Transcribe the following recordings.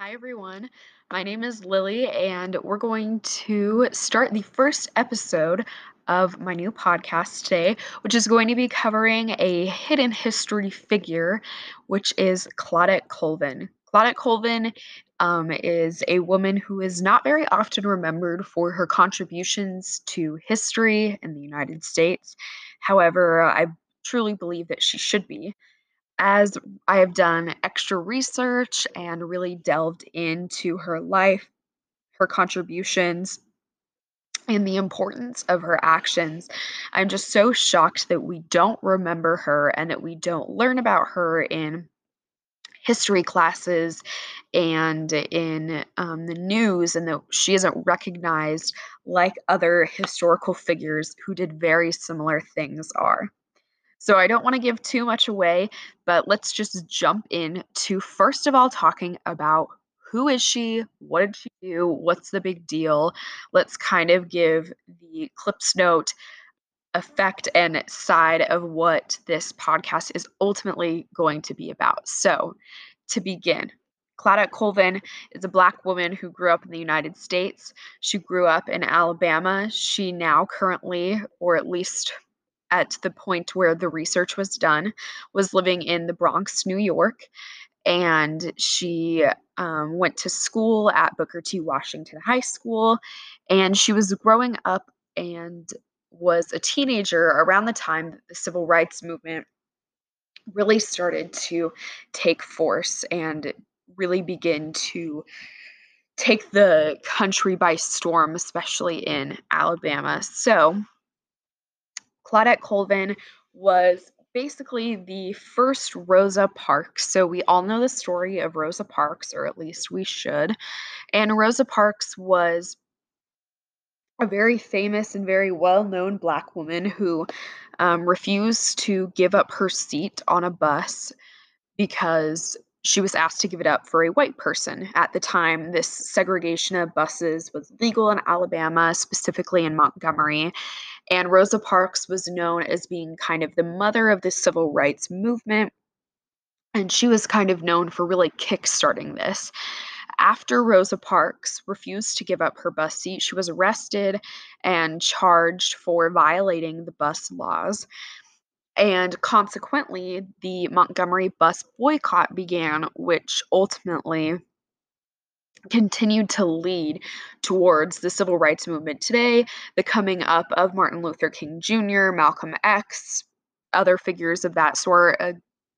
Hi, everyone. My name is Lily, and we're going to start the first episode of my new podcast today, which is going to be covering a hidden history figure, which is Claudette Colvin. Claudette Colvin um, is a woman who is not very often remembered for her contributions to history in the United States. However, I truly believe that she should be as I have done extra research and really delved into her life, her contributions, and the importance of her actions, I'm just so shocked that we don't remember her and that we don't learn about her in history classes and in um, the news, and that she isn't recognized like other historical figures who did very similar things are. So I don't want to give too much away, but let's just jump in to first of all talking about who is she? What did she do? What's the big deal? Let's kind of give the Cliffs Note effect and side of what this podcast is ultimately going to be about. So, to begin, Claudette Colvin is a black woman who grew up in the United States. She grew up in Alabama. She now currently, or at least at the point where the research was done, was living in the Bronx, New York. And she um, went to school at Booker T. Washington High School. And she was growing up and was a teenager around the time that the civil rights movement really started to take force and really begin to take the country by storm, especially in Alabama. So, Claudette Colvin was basically the first Rosa Parks. So we all know the story of Rosa Parks, or at least we should. And Rosa Parks was a very famous and very well known Black woman who um, refused to give up her seat on a bus because she was asked to give it up for a white person. At the time, this segregation of buses was legal in Alabama, specifically in Montgomery. And Rosa Parks was known as being kind of the mother of the civil rights movement. And she was kind of known for really kickstarting this. After Rosa Parks refused to give up her bus seat, she was arrested and charged for violating the bus laws. And consequently, the Montgomery bus boycott began, which ultimately continued to lead towards the civil rights movement today, the coming up of Martin Luther King Jr., Malcolm X, other figures of that sort.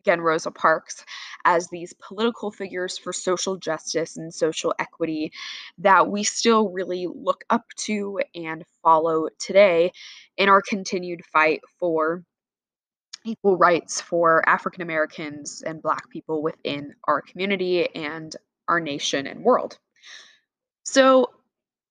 Again, Rosa Parks, as these political figures for social justice and social equity that we still really look up to and follow today in our continued fight for equal rights for African Americans and Black people within our community and our nation and world. So,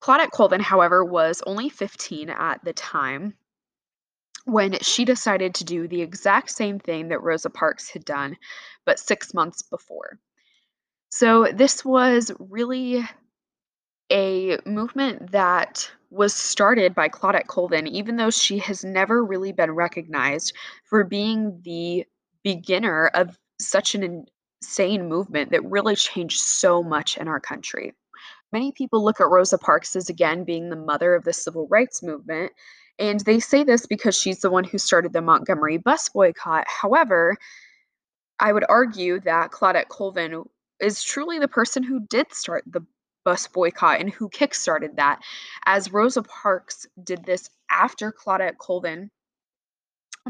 Claudette Colvin, however, was only 15 at the time when she decided to do the exact same thing that Rosa Parks had done, but six months before. So, this was really a movement that was started by Claudette Colvin, even though she has never really been recognized for being the beginner of such an insane movement that really changed so much in our country. Many people look at Rosa Parks as again being the mother of the civil rights movement, and they say this because she's the one who started the Montgomery bus boycott. However, I would argue that Claudette Colvin is truly the person who did start the bus boycott and who kickstarted that, as Rosa Parks did this after Claudette Colvin.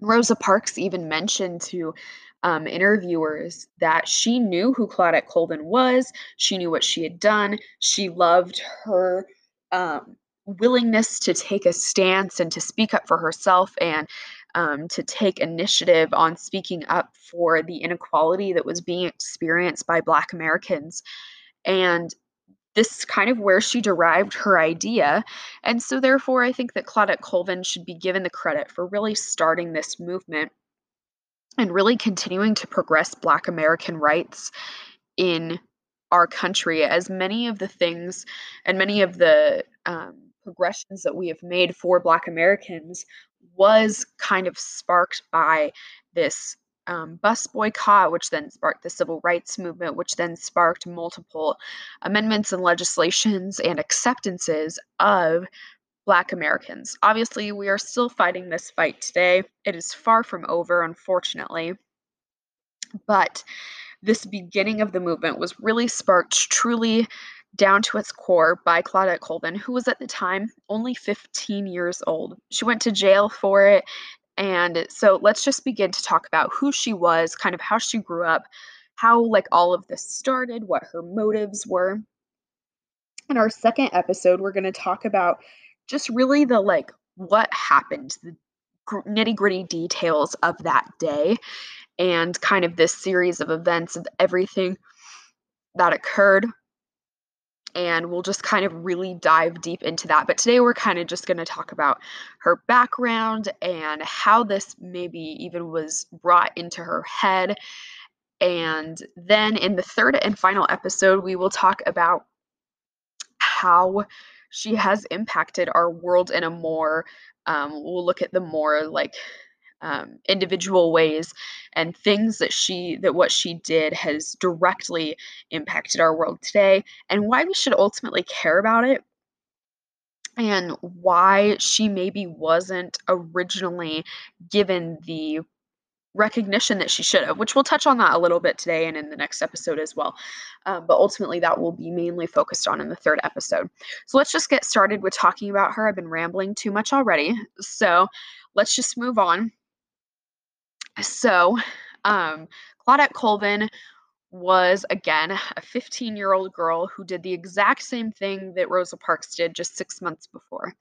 Rosa Parks even mentioned to um, interviewers that she knew who Claudette Colvin was. She knew what she had done. She loved her um, willingness to take a stance and to speak up for herself and um, to take initiative on speaking up for the inequality that was being experienced by Black Americans. And this is kind of where she derived her idea. And so, therefore, I think that Claudette Colvin should be given the credit for really starting this movement and really continuing to progress Black American rights in our country, as many of the things and many of the um, progressions that we have made for Black Americans was kind of sparked by this um, bus boycott, which then sparked the civil rights movement, which then sparked multiple amendments and legislations and acceptances of Black Americans. Obviously, we are still fighting this fight today. It is far from over, unfortunately. But this beginning of the movement was really sparked truly down to its core by Claudette Colvin, who was at the time only 15 years old. She went to jail for it. And so let's just begin to talk about who she was, kind of how she grew up, how like all of this started, what her motives were. In our second episode, we're going to talk about just really the like what happened, the nitty gritty details of that day, and kind of this series of events of everything that occurred. And we'll just kind of really dive deep into that. But today we're kind of just going to talk about her background and how this maybe even was brought into her head. And then in the third and final episode, we will talk about how she has impacted our world in a more um, we'll look at the more like um, individual ways and things that she that what she did has directly impacted our world today and why we should ultimately care about it and why she maybe wasn't originally given the recognition that she should have, which we'll touch on that a little bit today and in the next episode as well. Um, but ultimately, that will be mainly focused on in the third episode. So let's just get started with talking about her. I've been rambling too much already. So let's just move on. So, um, Claudette Colvin was again a 15 year old girl who did the exact same thing that Rosa Parks did just six months before.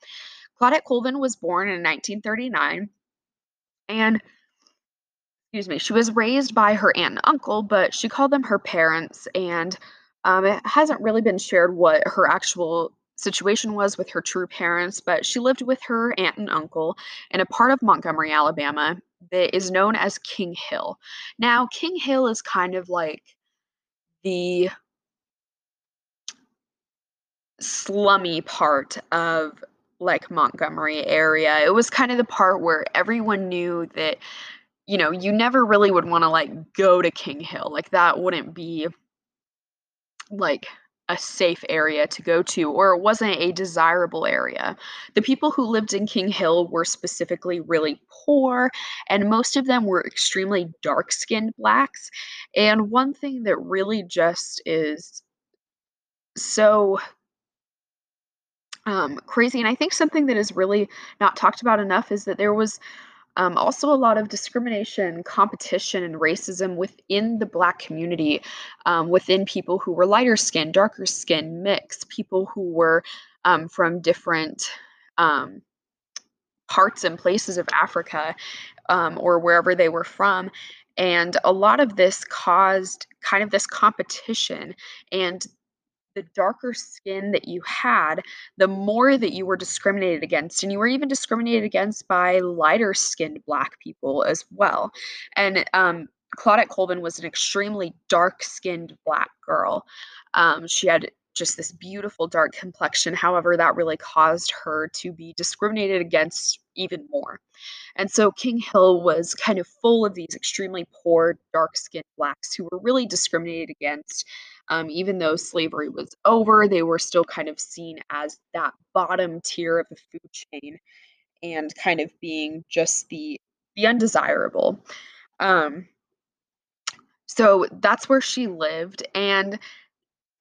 Claudette Colvin was born in 1939 and excuse me, she was raised by her aunt and uncle, but she called them her parents, and um, it hasn't really been shared what her actual situation was with her true parents, but she lived with her aunt and uncle in a part of Montgomery, Alabama that is known as King Hill. Now, King Hill is kind of like the slummy part of like Montgomery area. It was kind of the part where everyone knew that you know, you never really would want to like go to King Hill. Like that wouldn't be like a safe area to go to, or it wasn't a desirable area. The people who lived in King Hill were specifically really poor, and most of them were extremely dark skinned blacks. And one thing that really just is so um, crazy, and I think something that is really not talked about enough is that there was um, also, a lot of discrimination, competition, and racism within the Black community, um, within people who were lighter skinned, darker skinned, mixed, people who were um, from different um, parts and places of Africa um, or wherever they were from. And a lot of this caused kind of this competition and the darker skin that you had, the more that you were discriminated against. And you were even discriminated against by lighter skinned Black people as well. And um, Claudette Colvin was an extremely dark skinned Black girl. Um, she had just this beautiful dark complexion. However, that really caused her to be discriminated against even more. And so King Hill was kind of full of these extremely poor, dark skinned blacks who were really discriminated against um, even though slavery was over, they were still kind of seen as that bottom tier of the food chain and kind of being just the the undesirable. Um, so that's where she lived, and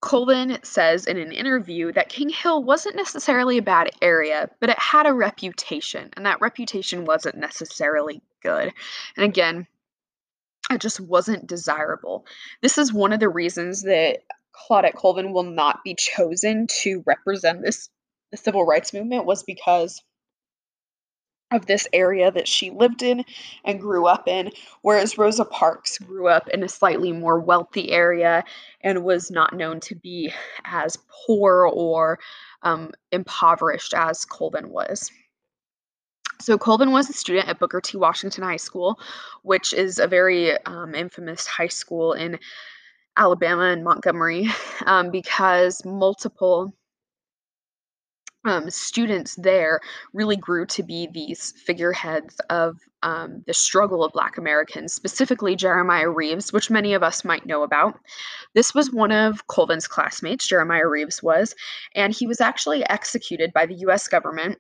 Colvin says in an interview that King Hill wasn't necessarily a bad area, but it had a reputation, and that reputation wasn't necessarily good. And again, it just wasn't desirable. This is one of the reasons that Claudette Colvin will not be chosen to represent this the civil rights movement was because of this area that she lived in and grew up in, whereas Rosa Parks grew up in a slightly more wealthy area and was not known to be as poor or um, impoverished as Colvin was. So Colvin was a student at Booker T. Washington High School, which is a very um, infamous high school in Alabama and Montgomery, um, because multiple um, students there really grew to be these figureheads of um, the struggle of Black Americans, specifically Jeremiah Reeves, which many of us might know about. This was one of Colvin's classmates, Jeremiah Reeves was, and he was actually executed by the US government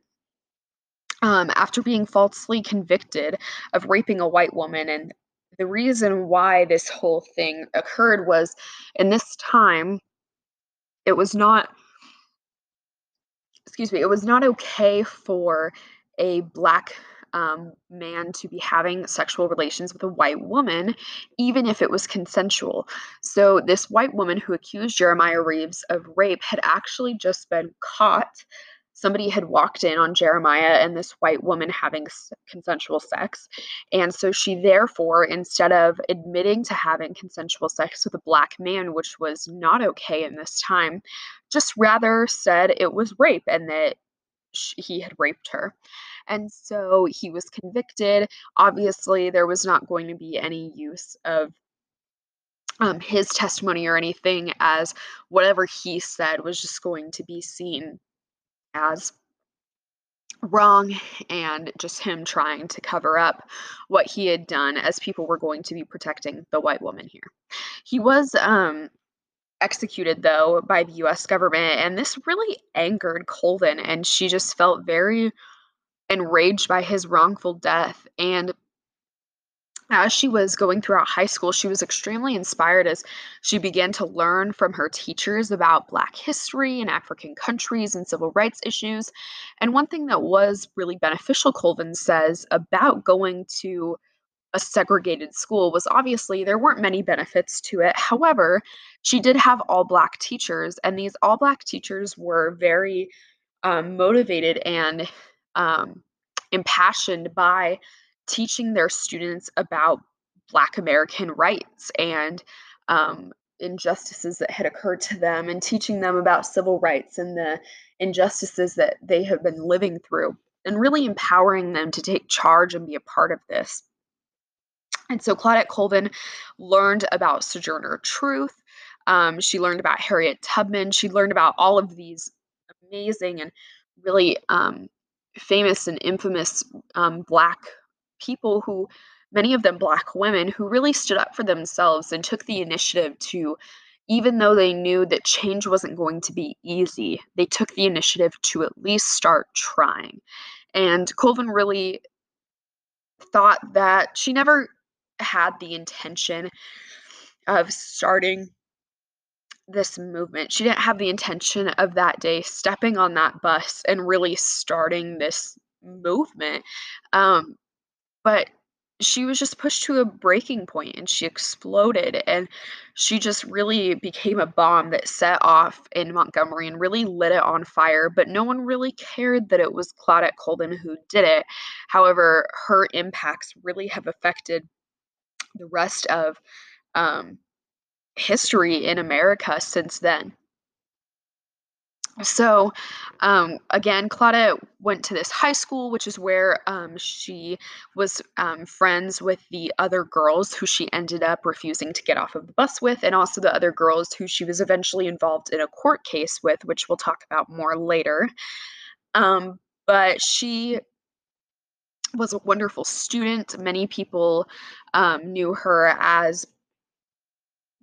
um, after being falsely convicted of raping a white woman. And the reason why this whole thing occurred was in this time, it was not excuse me, it was not okay for a black um, man to be having sexual relations with a white woman, even if it was consensual. So, this white woman who accused Jeremiah Reeves of rape had actually just been caught somebody had walked in on Jeremiah and this white woman having consensual sex. And so she, therefore, instead of admitting to having consensual sex with a black man, which was not okay in this time, just rather said it was rape and that he had raped her. And so he was convicted. Obviously, there was not going to be any use of um, his testimony or anything, as whatever he said was just going to be seen as wrong and just him trying to cover up what he had done as people were going to be protecting the white woman here. He was um, executed though by the US government and this really angered Colvin and she just felt very enraged by his wrongful death and as she was going throughout high school, she was extremely inspired as she began to learn from her teachers about Black history and African countries and civil rights issues. And one thing that was really beneficial, Colvin says, about going to a segregated school was obviously there weren't many benefits to it. However, she did have all Black teachers, and these all Black teachers were very um, motivated and um, impassioned by teaching their students about Black American rights and um, injustices that had occurred to them, and teaching them about civil rights and the injustices that they have been living through, and really empowering them to take charge and be a part of this. And so Claudette Colvin learned about Sojourner Truth. Um, she learned about Harriet Tubman. She learned about all of these amazing and really um, famous and infamous um, Black people who, many of them Black women, who really stood up for themselves and took the initiative to, even though they knew that change wasn't going to be easy, they took the initiative to at least start trying. And Colvin really thought that she never had the intention of starting this movement. She didn't have the intention of that day stepping on that bus and really starting this movement. Um, but she was just pushed to a breaking point and she exploded and she just really became a bomb that set off in Montgomery and really lit it on fire but no one really cared that it was Claudette Colvin who did it. However her impacts really have affected the rest of um, history in America since then so um, again claudette went to this high school which is where um, she was um, friends with the other girls who she ended up refusing to get off of the bus with and also the other girls who she was eventually involved in a court case with which we'll talk about more later. Um, but she was a wonderful student. Many people um, knew her as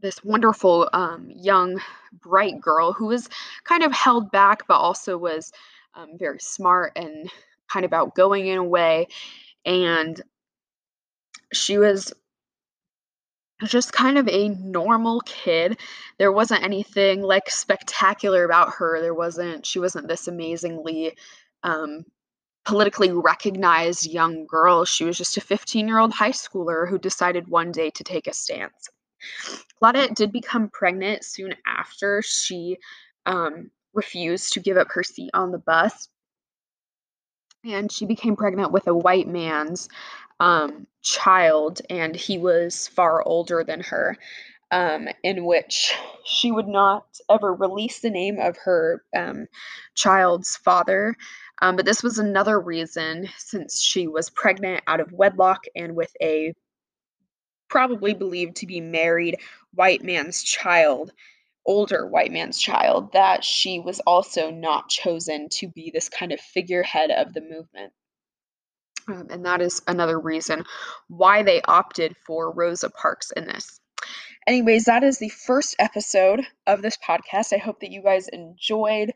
this wonderful um, young bright girl who was kind of held back but also was um, very smart and kind of outgoing in a way. And she was just kind of a normal kid. There wasn't anything like spectacular about her. There wasn't she wasn't this amazingly um, politically recognized young girl. She was just a 15 year old high schooler who decided one day to take a stance Claudette did become pregnant soon after she um, refused to give up her seat on the bus. And she became pregnant with a white man's um, child, and he was far older than her, um, in which she would not ever release the name of her um, child's father. Um, but this was another reason, since she was pregnant out of wedlock and with a probably believed to be married white man's child, older white man's child that she was also not chosen to be this kind of figurehead of the movement. Um, and that is another reason why they opted for Rosa Parks in this. Anyways, that is the first episode of this podcast. I hope that you guys enjoyed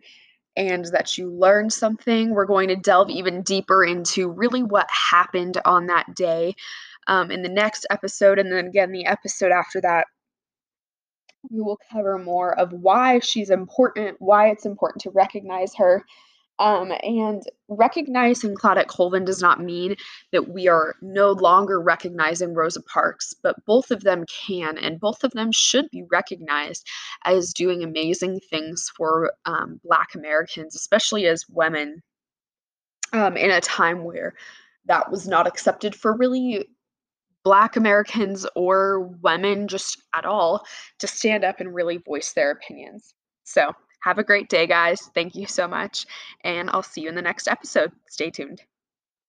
and that you learned something. We're going to delve even deeper into really what happened on that day um, in the next episode, and then again, the episode after that. We will cover more of why she's important, why it's important to recognize her, um, and recognizing Claudette Colvin does not mean that we are no longer recognizing Rosa Parks, but both of them can, and both of them should be recognized as doing amazing things for um, Black Americans, especially as women, um, in a time where that was not accepted for really Black Americans or women just at all to stand up and really voice their opinions. So, have a great day, guys. Thank you so much. And I'll see you in the next episode. Stay tuned.